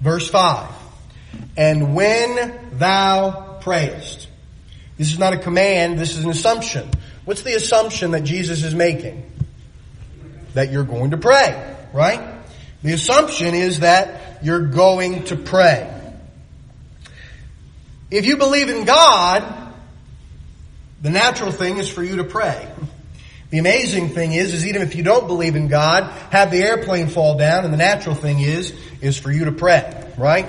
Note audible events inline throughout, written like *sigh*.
Verse 5. And when thou prayest. This is not a command, this is an assumption. What's the assumption that Jesus is making? That you're going to pray, right? The assumption is that you're going to pray. If you believe in God, the natural thing is for you to pray. *laughs* The amazing thing is, is even if you don't believe in God, have the airplane fall down, and the natural thing is, is for you to pray, right?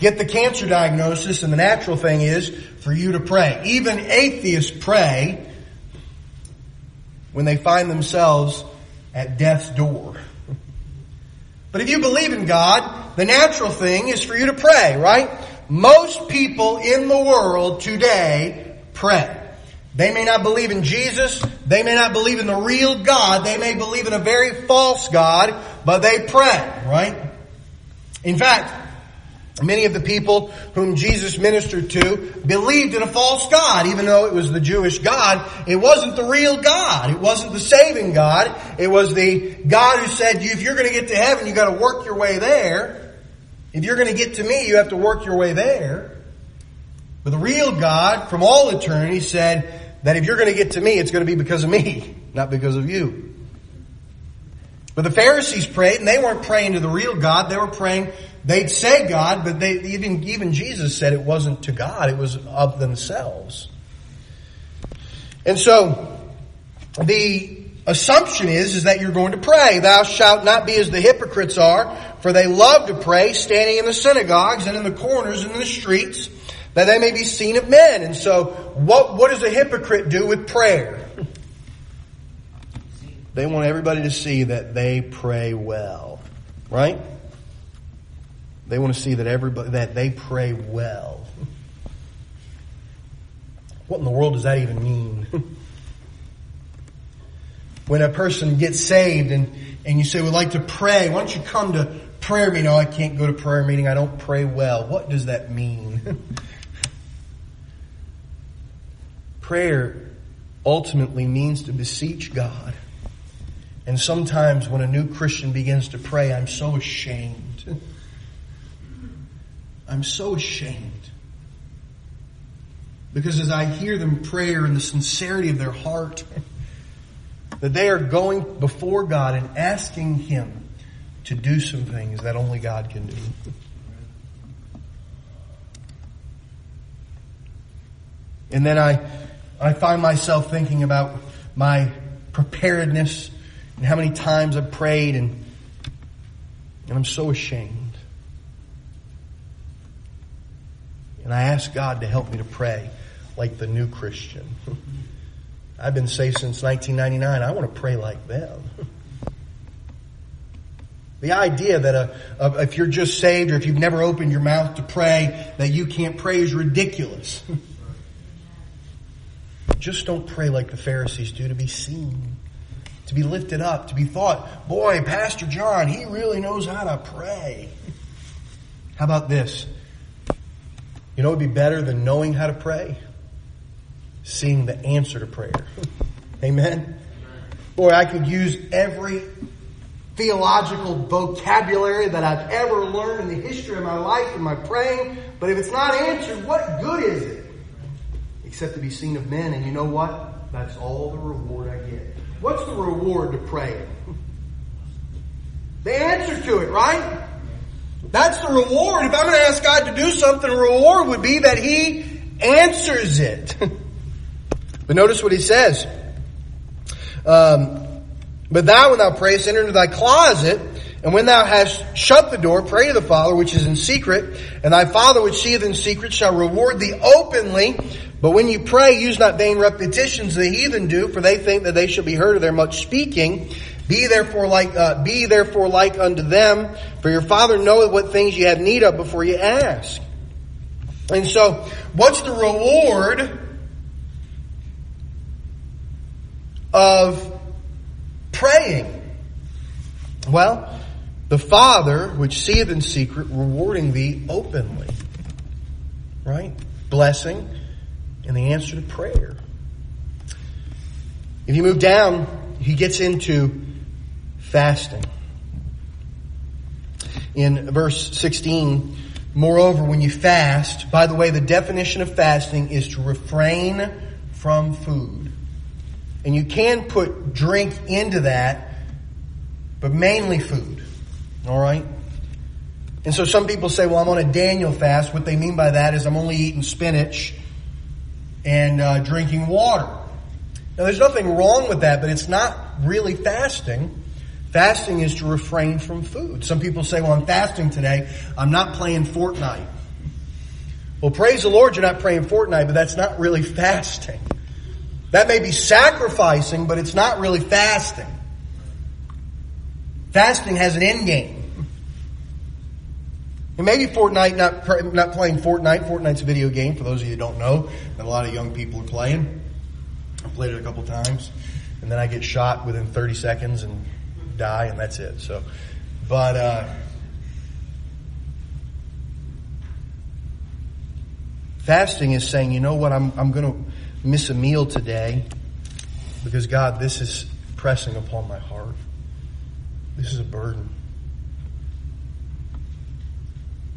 Get the cancer diagnosis, and the natural thing is for you to pray. Even atheists pray when they find themselves at death's door. *laughs* But if you believe in God, the natural thing is for you to pray, right? Most people in the world today pray. They may not believe in Jesus. They may not believe in the real God. They may believe in a very false God, but they pray, right? In fact, many of the people whom Jesus ministered to believed in a false God, even though it was the Jewish God. It wasn't the real God. It wasn't the saving God. It was the God who said, if you're going to get to heaven, you got to work your way there. If you're going to get to me, you have to work your way there. But the real God from all eternity said, that if you're going to get to me, it's going to be because of me, not because of you. But the Pharisees prayed, and they weren't praying to the real God. They were praying, they'd say God, but they, even, even Jesus said it wasn't to God, it was of themselves. And so, the assumption is, is that you're going to pray. Thou shalt not be as the hypocrites are, for they love to pray, standing in the synagogues and in the corners and in the streets, that they may be seen of men. And so, what, what does a hypocrite do with prayer? They want everybody to see that they pray well. Right? They want to see that everybody, that they pray well. What in the world does that even mean? *laughs* when a person gets saved and, and you say, we'd like to pray, why don't you come to prayer meeting? No, I can't go to prayer meeting. I don't pray well. What does that mean? *laughs* Prayer ultimately means to beseech God. And sometimes when a new Christian begins to pray, I'm so ashamed. *laughs* I'm so ashamed. Because as I hear them prayer in the sincerity of their heart, *laughs* that they are going before God and asking Him to do some things that only God can do. And then I I find myself thinking about my preparedness and how many times I've prayed and, and I'm so ashamed. And I ask God to help me to pray like the new Christian. *laughs* I've been saved since 1999. I want to pray like them. *laughs* The idea that a, a, if you're just saved or if you've never opened your mouth to pray, that you can't pray is ridiculous. *laughs* Just don't pray like the Pharisees do to be seen, to be lifted up, to be thought, boy, Pastor John, he really knows how to pray. *laughs* How about this? You know what would be better than knowing how to pray? Seeing the answer to prayer. *laughs* Amen? Boy, I could use every theological vocabulary that I've ever learned in the history of my life in my praying, but if it's not answered, what good is it? Except to be seen of men. And you know what? That's all the reward I get. What's the reward to praying? The answer to it, right? That's the reward. If I'm going to ask God to do something, the reward would be that He answers it. *laughs* but notice what He says. Um, but thou, when thou prayest, enter into thy closet, and when thou hast shut the door, pray to the Father which is in secret, and thy Father which seeth in secret shall reward thee openly. But when you pray, use not vain repetitions the heathen do, for they think that they shall be heard of their much speaking. Be therefore like, uh, be therefore like unto them, for your Father knoweth what things you have need of before you ask. And so, what's the reward of praying? Well, the Father, which seeth in secret, rewarding thee openly. Right? Blessing and the answer to prayer. If you move down, he gets into fasting. in verse 16, moreover, when you fast, by the way, the definition of fasting is to refrain from food. And you can put drink into that, but mainly food. All right? And so some people say, well, I'm on a Daniel fast. What they mean by that is I'm only eating spinach and uh, drinking water. Now, there's nothing wrong with that, but it's not really fasting. Fasting is to refrain from food. Some people say, well, I'm fasting today. I'm not playing Fortnite. Well, praise the Lord, you're not praying Fortnite, but that's not really *laughs* fasting. That may be sacrificing, but it's not really fasting. Fasting has an end game. And maybe Fortnite, not, not playing Fortnite. Fortnite's a video game, for those of you who don't know, that a lot of young people are playing. I've played it a couple times. And then I get shot within 30 seconds and die, and that's it. So, but, uh, fasting is saying, you know what, I'm, I'm going to miss a meal today because God, this is pressing upon my heart. This is a burden.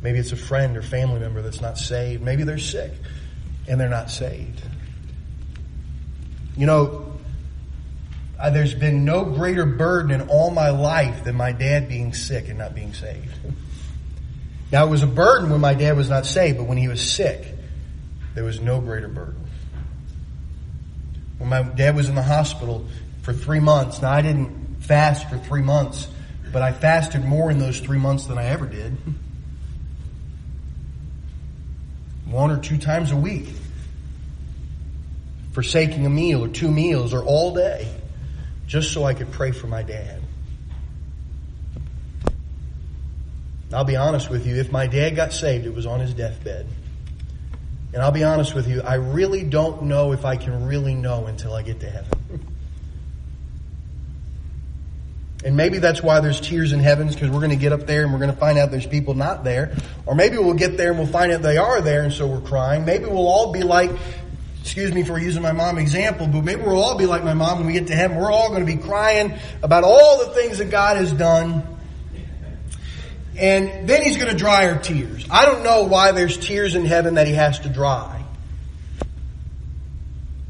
Maybe it's a friend or family member that's not saved. Maybe they're sick and they're not saved. You know, uh, there's been no greater burden in all my life than my dad being sick and not being saved. Now, it was a burden when my dad was not saved, but when he was sick, there was no greater burden. When my dad was in the hospital for three months, now I didn't fast for three months, but I fasted more in those three months than I ever did. One or two times a week, forsaking a meal or two meals or all day, just so I could pray for my dad. I'll be honest with you, if my dad got saved, it was on his deathbed. And I'll be honest with you, I really don't know if I can really know until I get to heaven. And maybe that's why there's tears in heavens because we're going to get up there and we're going to find out there's people not there. Or maybe we'll get there and we'll find out they are there and so we're crying. Maybe we'll all be like, excuse me for using my mom example, but maybe we'll all be like my mom when we get to heaven. We're all going to be crying about all the things that God has done. And then he's going to dry our tears. I don't know why there's tears in heaven that he has to dry.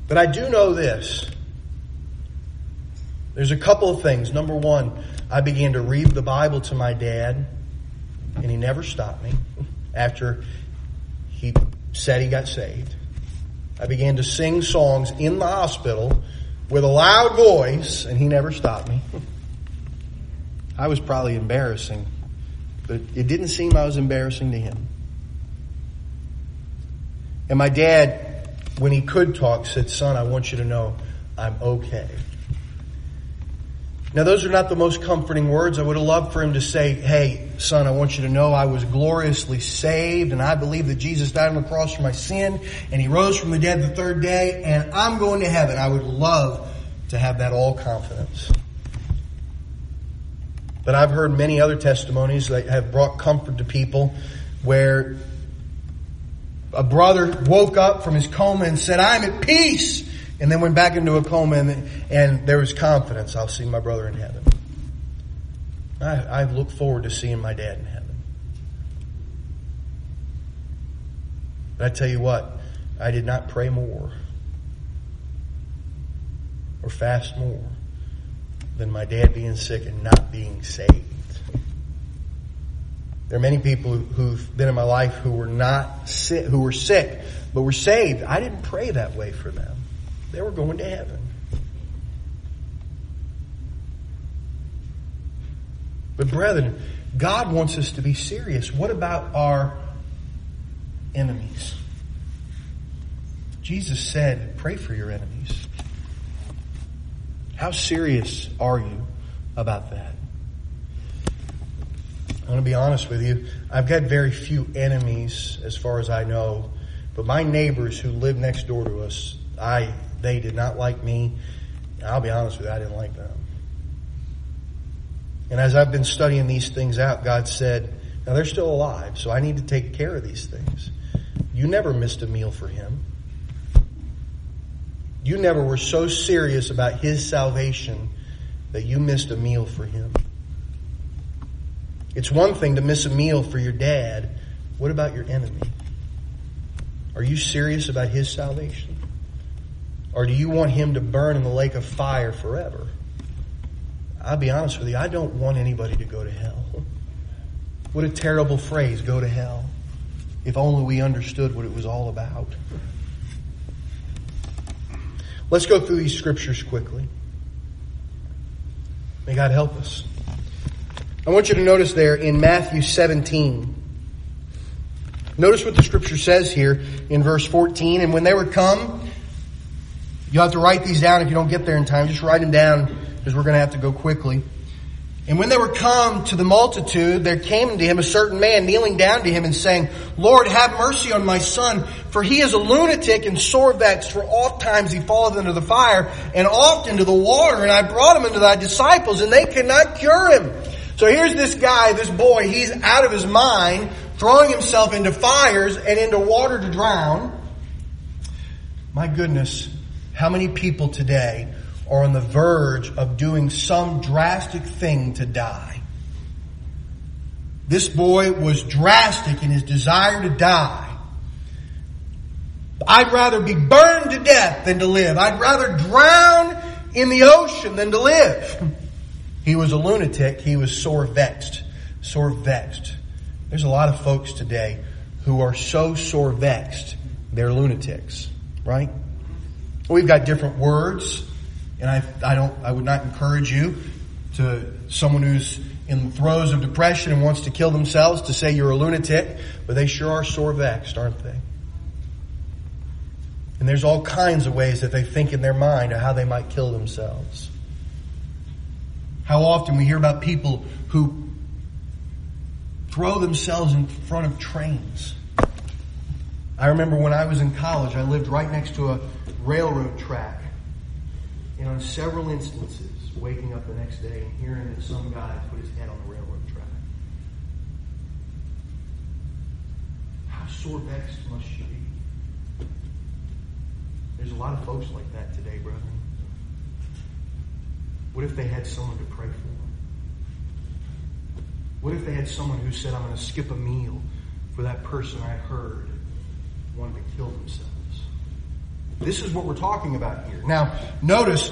But I do know this. There's a couple of things. Number one, I began to read the Bible to my dad, and he never stopped me after he said he got saved. I began to sing songs in the hospital with a loud voice, and he never stopped me. I was probably embarrassing, but it didn't seem I was embarrassing to him. And my dad, when he could talk, said, Son, I want you to know I'm okay. Now, those are not the most comforting words. I would have loved for him to say, Hey, son, I want you to know I was gloriously saved, and I believe that Jesus died on the cross for my sin, and he rose from the dead the third day, and I'm going to heaven. I would love to have that all confidence. But I've heard many other testimonies that have brought comfort to people where a brother woke up from his coma and said, I'm at peace and then went back into a coma and, and there was confidence I'll see my brother in heaven. I, I look forward to seeing my dad in heaven. But I tell you what, I did not pray more or fast more than my dad being sick and not being saved. There are many people who've been in my life who were not sick, who were sick, but were saved. I didn't pray that way for them. They were going to heaven. But brethren, God wants us to be serious. What about our enemies? Jesus said, pray for your enemies. How serious are you about that? I want to be honest with you. I've got very few enemies as far as I know, but my neighbors who live next door to us, I they did not like me. I'll be honest with you, I didn't like them. And as I've been studying these things out, God said, now they're still alive, so I need to take care of these things. You never missed a meal for him. You never were so serious about his salvation that you missed a meal for him. It's one thing to miss a meal for your dad. What about your enemy? Are you serious about his salvation? Or do you want him to burn in the lake of fire forever? I'll be honest with you, I don't want anybody to go to hell. What a terrible phrase, go to hell. If only we understood what it was all about. Let's go through these scriptures quickly. May God help us. I want you to notice there in Matthew 17. Notice what the scripture says here in verse 14. And when they were come, you have to write these down if you don't get there in time. Just write them down because we're going to have to go quickly. And when they were come to the multitude, there came to him a certain man kneeling down to him and saying, Lord, have mercy on my son, for he is a lunatic and sore vexed, for oft times he falleth into the fire and oft into the water, and I brought him unto thy disciples, and they cannot cure him. So here's this guy, this boy, he's out of his mind, throwing himself into fires and into water to drown. My goodness, how many people today are on the verge of doing some drastic thing to die. This boy was drastic in his desire to die. I'd rather be burned to death than to live. I'd rather drown in the ocean than to live. *laughs* He was a lunatic. He was sore vexed. Sore vexed. There's a lot of folks today who are so sore vexed, they're lunatics, right? We've got different words and I, I don't, I would not encourage you to someone who's in the throes of depression and wants to kill themselves to say you're a lunatic, but they sure are sore vexed, aren't they? And there's all kinds of ways that they think in their mind of how they might kill themselves. How often we hear about people who throw themselves in front of trains. I remember when I was in college, I lived right next to a railroad track. And on several instances, waking up the next day and hearing that some guy put his head on the railroad track. How sore vexed must you be? There's a lot of folks like that today, brethren. What if they had someone to pray for? What if they had someone who said, I'm going to skip a meal for that person I heard wanted to kill themselves? This is what we're talking about here. Now, notice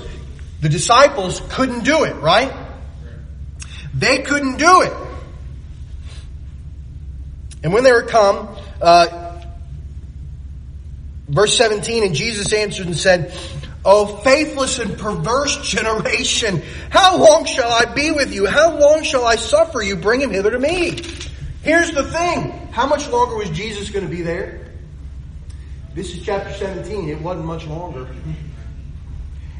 the disciples couldn't do it, right? They couldn't do it. And when they were come, uh, verse 17, and Jesus answered and said, O faithless and perverse generation, how long shall I be with you? How long shall I suffer you? Bring him hither to me. Here's the thing. How much longer was Jesus going to be there? This is chapter 17. It wasn't much longer.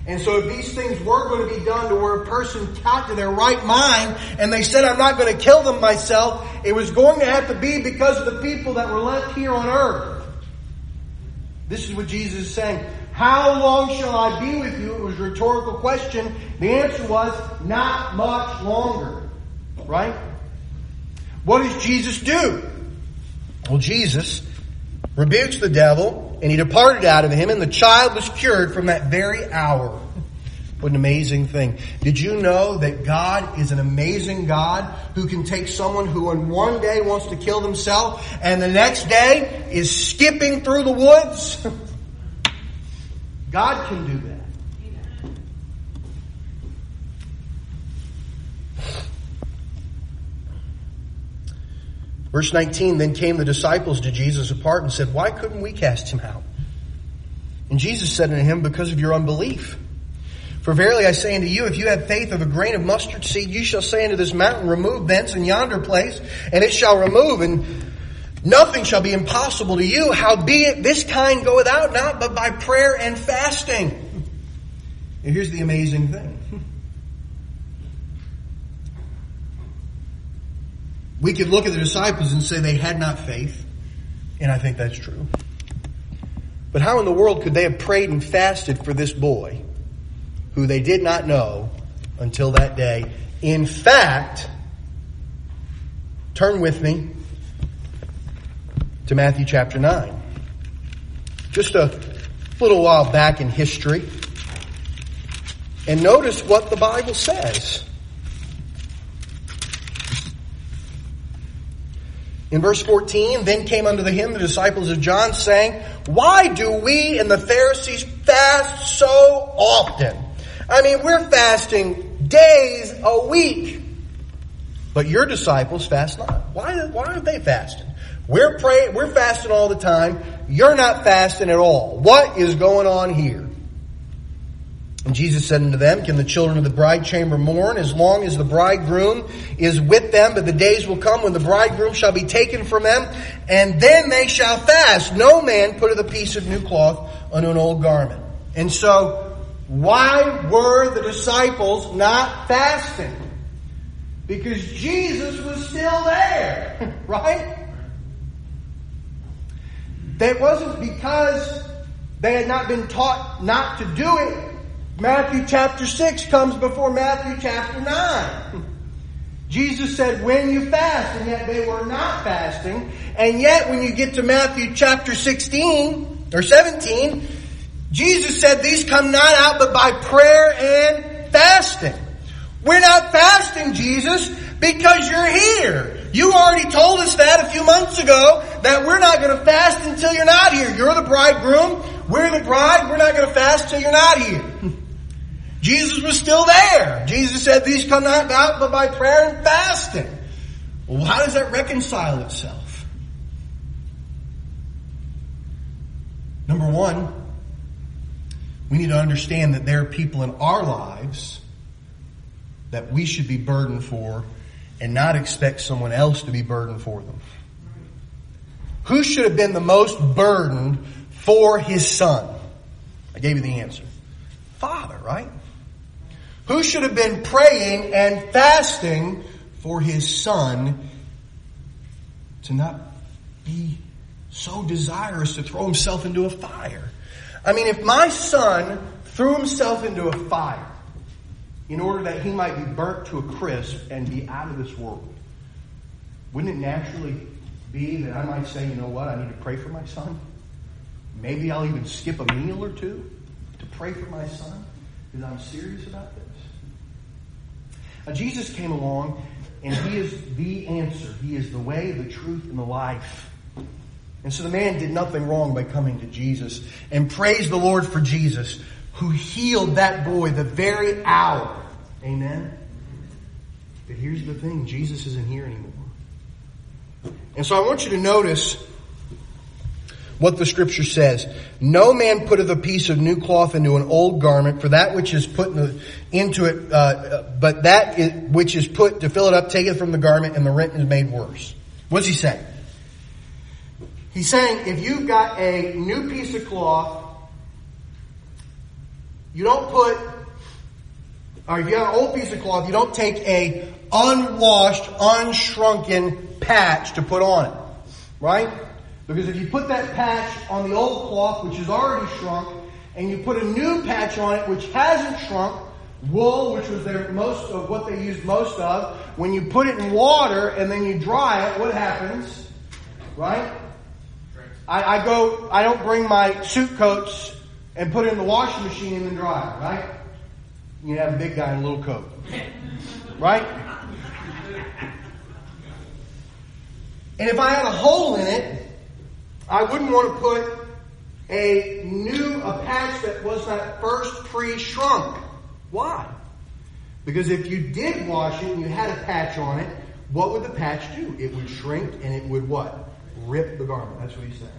And so if these things were going to be done to where a person got to their right mind and they said, I'm not going to kill them myself, it was going to have to be because of the people that were left here on earth. This is what Jesus is saying. How long shall I be with you? It was a rhetorical question. The answer was, not much longer. Right? What does Jesus do? Well, Jesus rebukes the devil, and he departed out of him, and the child was cured from that very hour. What an amazing thing. Did you know that God is an amazing God who can take someone who on one day wants to kill themselves and the next day is skipping through the woods? *laughs* God can do that. Verse 19, then came the disciples to Jesus apart and said, Why couldn't we cast him out? And Jesus said unto him, Because of your unbelief. For verily I say unto you, if you have faith of a grain of mustard seed, you shall say unto this mountain, Remove thence in yonder place, and it shall remove, and nothing shall be impossible to you. Howbeit this kind goeth out not but by prayer and fasting. And here's the amazing thing. We could look at the disciples and say they had not faith, and I think that's true. But how in the world could they have prayed and fasted for this boy who they did not know until that day? In fact, turn with me to Matthew chapter 9. Just a little while back in history. And notice what the Bible says. In verse 14, then came unto him the disciples of John, saying, Why do we and the Pharisees fast so often? I mean, we're fasting days a week. But your disciples fast not. Why, why aren't they fasting? We're praying, we're fasting all the time. You're not fasting at all. What is going on here? And Jesus said unto them, Can the children of the bride chamber mourn as long as the bridegroom is with them? But the days will come when the bridegroom shall be taken from them, and then they shall fast. No man putteth a piece of new cloth unto an old garment. And so, why were the disciples not fasting? Because Jesus was still there, *laughs* right? That wasn't because they had not been taught not to do it. Matthew chapter 6 comes before Matthew chapter 9. Jesus said, when you fast, and yet they were not fasting. And yet when you get to Matthew chapter 16, or 17, Jesus said, these come not out but by prayer and fasting. We're not fasting, Jesus, because you're here. You already told us that a few months ago, that we're not going to fast until you're not here. You're the bridegroom. We're the bride. We're not going to fast till you're not here. Jesus was still there. Jesus said these come not out but by prayer and fasting. Well, how does that reconcile itself? Number one, we need to understand that there are people in our lives that we should be burdened for and not expect someone else to be burdened for them. Who should have been the most burdened for his son? I gave you the answer. Father, right? Who should have been praying and fasting for his son to not be so desirous to throw himself into a fire? I mean, if my son threw himself into a fire in order that he might be burnt to a crisp and be out of this world, wouldn't it naturally be that I might say, you know what, I need to pray for my son? Maybe I'll even skip a meal or two to pray for my son because I'm serious about this. Now, Jesus came along, and He is the answer. He is the way, the truth, and the life. And so the man did nothing wrong by coming to Jesus. And praise the Lord for Jesus, who healed that boy the very hour. Amen? But here's the thing Jesus isn't here anymore. And so I want you to notice what the scripture says. No man putteth a piece of new cloth into an old garment, for that which is put in the, into it, uh, but that is, which is put to fill it up taketh from the garment, and the rent is made worse. What's he saying? He's saying if you've got a new piece of cloth, you don't put, or if you have an old piece of cloth, you don't take a unwashed, unshrunken patch to put on it. Right? Because if you put that patch on the old cloth, which is already shrunk, and you put a new patch on it, which hasn't shrunk, wool, which was their most of what they used most of, when you put it in water and then you dry it, what happens? Right? I, I go, I don't bring my suit coats and put it in the washing machine and then dry it, right? You have a big guy in a little coat. Right? And if I had a hole in it, I wouldn't want to put a new, a patch that was not first pre-shrunk. Why? Because if you did wash it and you had a patch on it, what would the patch do? It would shrink and it would what? Rip the garment. That's what he's saying.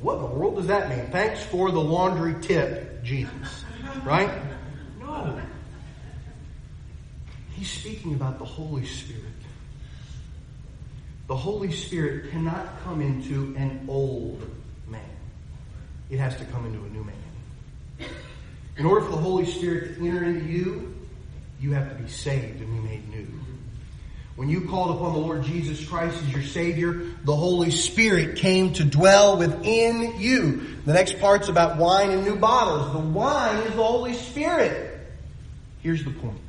What in the world does that mean? Thanks for the laundry tip, Jesus. Right? *laughs* No. He's speaking about the Holy Spirit. The Holy Spirit cannot come into an old man. It has to come into a new man. In order for the Holy Spirit to enter into you, you have to be saved and be made new. When you called upon the Lord Jesus Christ as your Savior, the Holy Spirit came to dwell within you. The next part's about wine and new bottles. The wine is the Holy Spirit. Here's the point.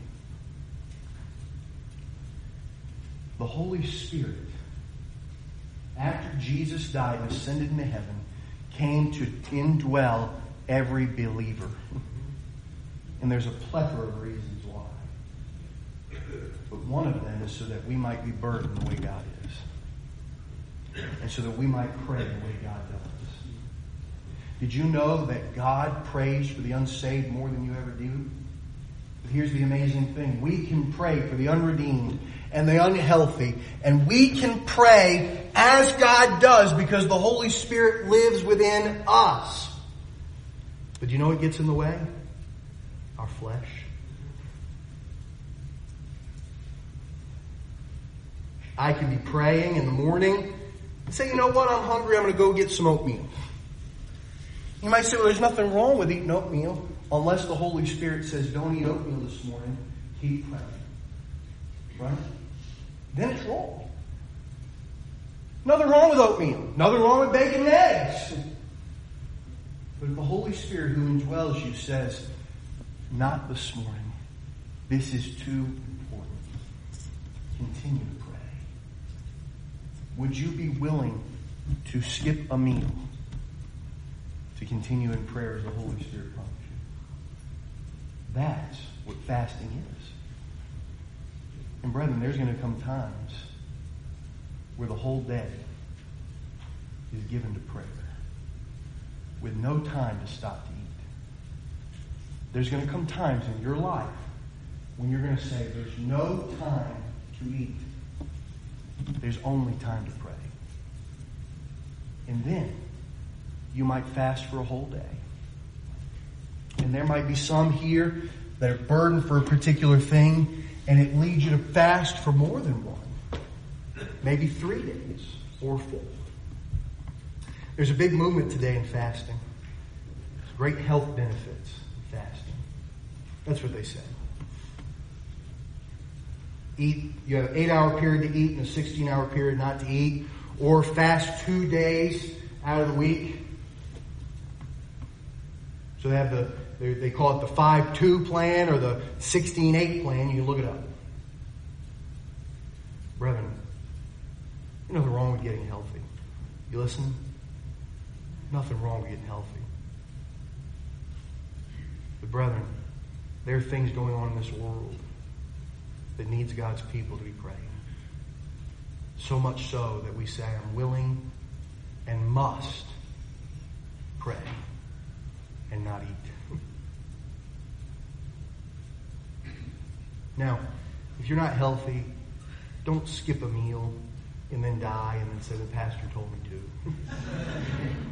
The Holy Spirit after Jesus died and ascended into heaven, came to indwell every believer. And there's a plethora of reasons why. But one of them is so that we might be burdened the way God is. and so that we might pray the way God does. Did you know that God prays for the unsaved more than you ever do? But here's the amazing thing. We can pray for the unredeemed and the unhealthy, and we can pray as God does because the Holy Spirit lives within us. But do you know what gets in the way? Our flesh. I can be praying in the morning and say, you know what, I'm hungry, I'm going to go get some oatmeal. You might say, well, there's nothing wrong with eating oatmeal unless the Holy Spirit says, don't eat oatmeal this morning, keep praying. Right? Then it's wrong. Nothing wrong with oatmeal. Nothing wrong with bacon and eggs. But the Holy Spirit who indwells you says, not this morning, this is too important, continue to pray. Would you be willing to skip a meal to continue in prayer as the Holy Spirit prompts you? That's what fasting is. And brethren, there's going to come times where the whole day is given to prayer with no time to stop to eat. There's going to come times in your life when you're going to say, there's no time to eat. There's only time to pray. And then you might fast for a whole day. And there might be some here that are burdened for a particular thing, and it leads you to fast for more than one. Maybe three days or four. There's a big movement today in fasting. There's great health benefits in fasting. That's what they say. Eat, you have an eight hour period to eat and a 16 hour period not to eat, or fast two days out of the week. So they have the, they call it the 5-2 plan or the 16-8 plan. You can look it up. Brethren, there's nothing wrong with getting healthy. You listen? Nothing wrong with getting healthy. But brethren, there are things going on in this world that needs God's people to be praying. So much so that we say, I'm willing and must pray and not eat. Now, if you're not healthy, don't skip a meal and then die and then say the pastor told me to.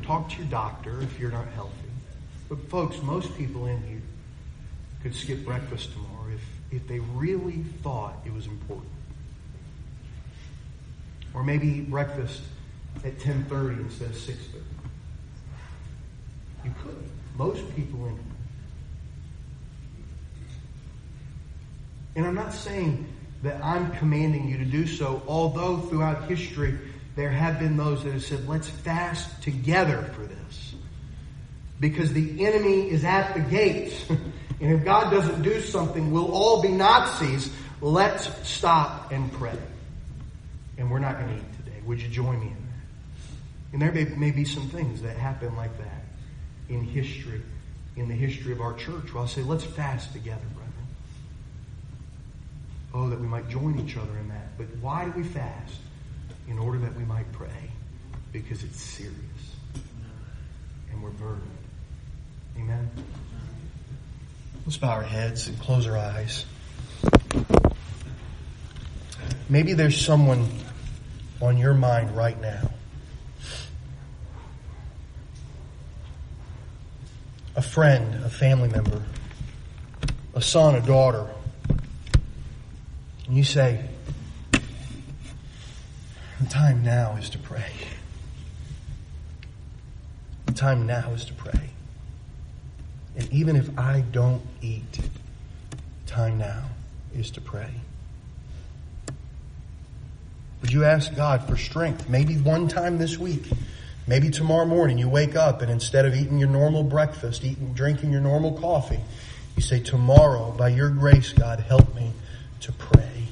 *laughs* Talk to your doctor if you're not healthy. But folks, most people in here could skip breakfast tomorrow if, if they really thought it was important. Or maybe eat breakfast at 10.30 instead of 6.30. You could. Most people in here. And I'm not saying that I'm commanding you to do so, although throughout history there have been those that have said, let's fast together for this. Because the enemy is at the gates. *laughs* and if God doesn't do something, we'll all be Nazis. Let's stop and pray. And we're not going to eat today. Would you join me in that? And there may, may be some things that happen like that in history, in the history of our church, where I'll say, let's fast together, brethren. Oh, that we might join each other in that. But why do we fast? In order that we might pray. Because it's serious. And we're burdened. Amen. Let's bow our heads and close our eyes. Maybe there's someone on your mind right now. A friend, a family member, a son, a daughter. And you say, the time now is to pray. The time now is to pray. And even if I don't eat, time now is to pray. Would you ask God for strength? Maybe one time this week. Maybe tomorrow morning you wake up and instead of eating your normal breakfast, eating, drinking your normal coffee, you say, tomorrow, by your grace, God, help me to pray.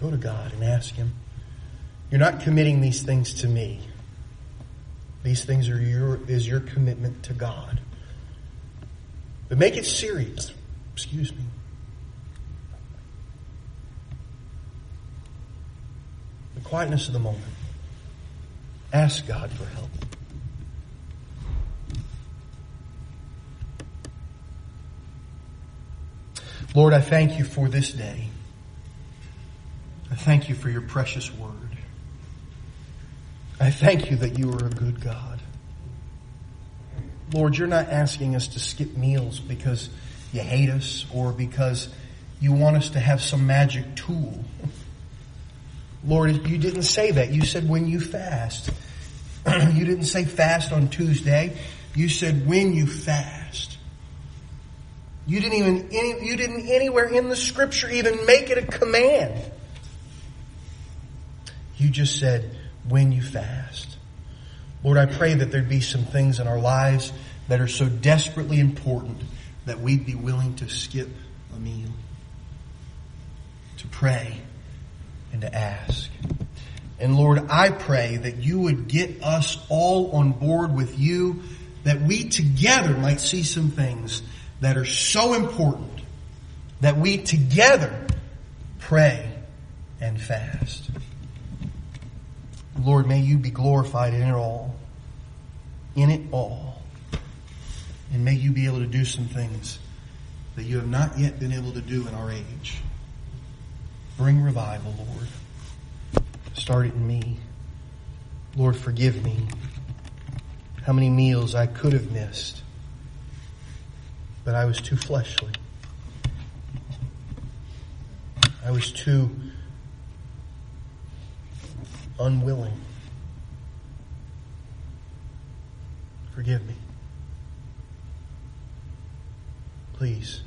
Go to God and ask Him. You're not committing these things to me. These things are your, is your commitment to God. But make it serious. Excuse me. The quietness of the moment, ask God for help. Lord, I thank you for this day. I thank you for your precious word. I thank you that you are a good God. Lord, you're not asking us to skip meals because you hate us or because you want us to have some magic tool. Lord, you didn't say that. You said when you fast. *clears throat* you didn't say fast on Tuesday. You said when you fast. You didn't even, any, you didn't anywhere in the scripture even make it a command. You just said when you fast. Lord, I pray that there'd be some things in our lives that are so desperately important that we'd be willing to skip a meal, to pray, and to ask. And Lord, I pray that you would get us all on board with you, that we together might see some things that are so important that we together pray and fast. Lord, may you be glorified in it all. In it all. And may you be able to do some things that you have not yet been able to do in our age. Bring revival, Lord. Start it in me. Lord, forgive me. How many meals I could have missed, but I was too fleshly. I was too unwilling. Forgive me. Please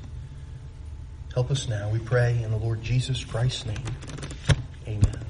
help us now. We pray in the Lord Jesus Christ's name.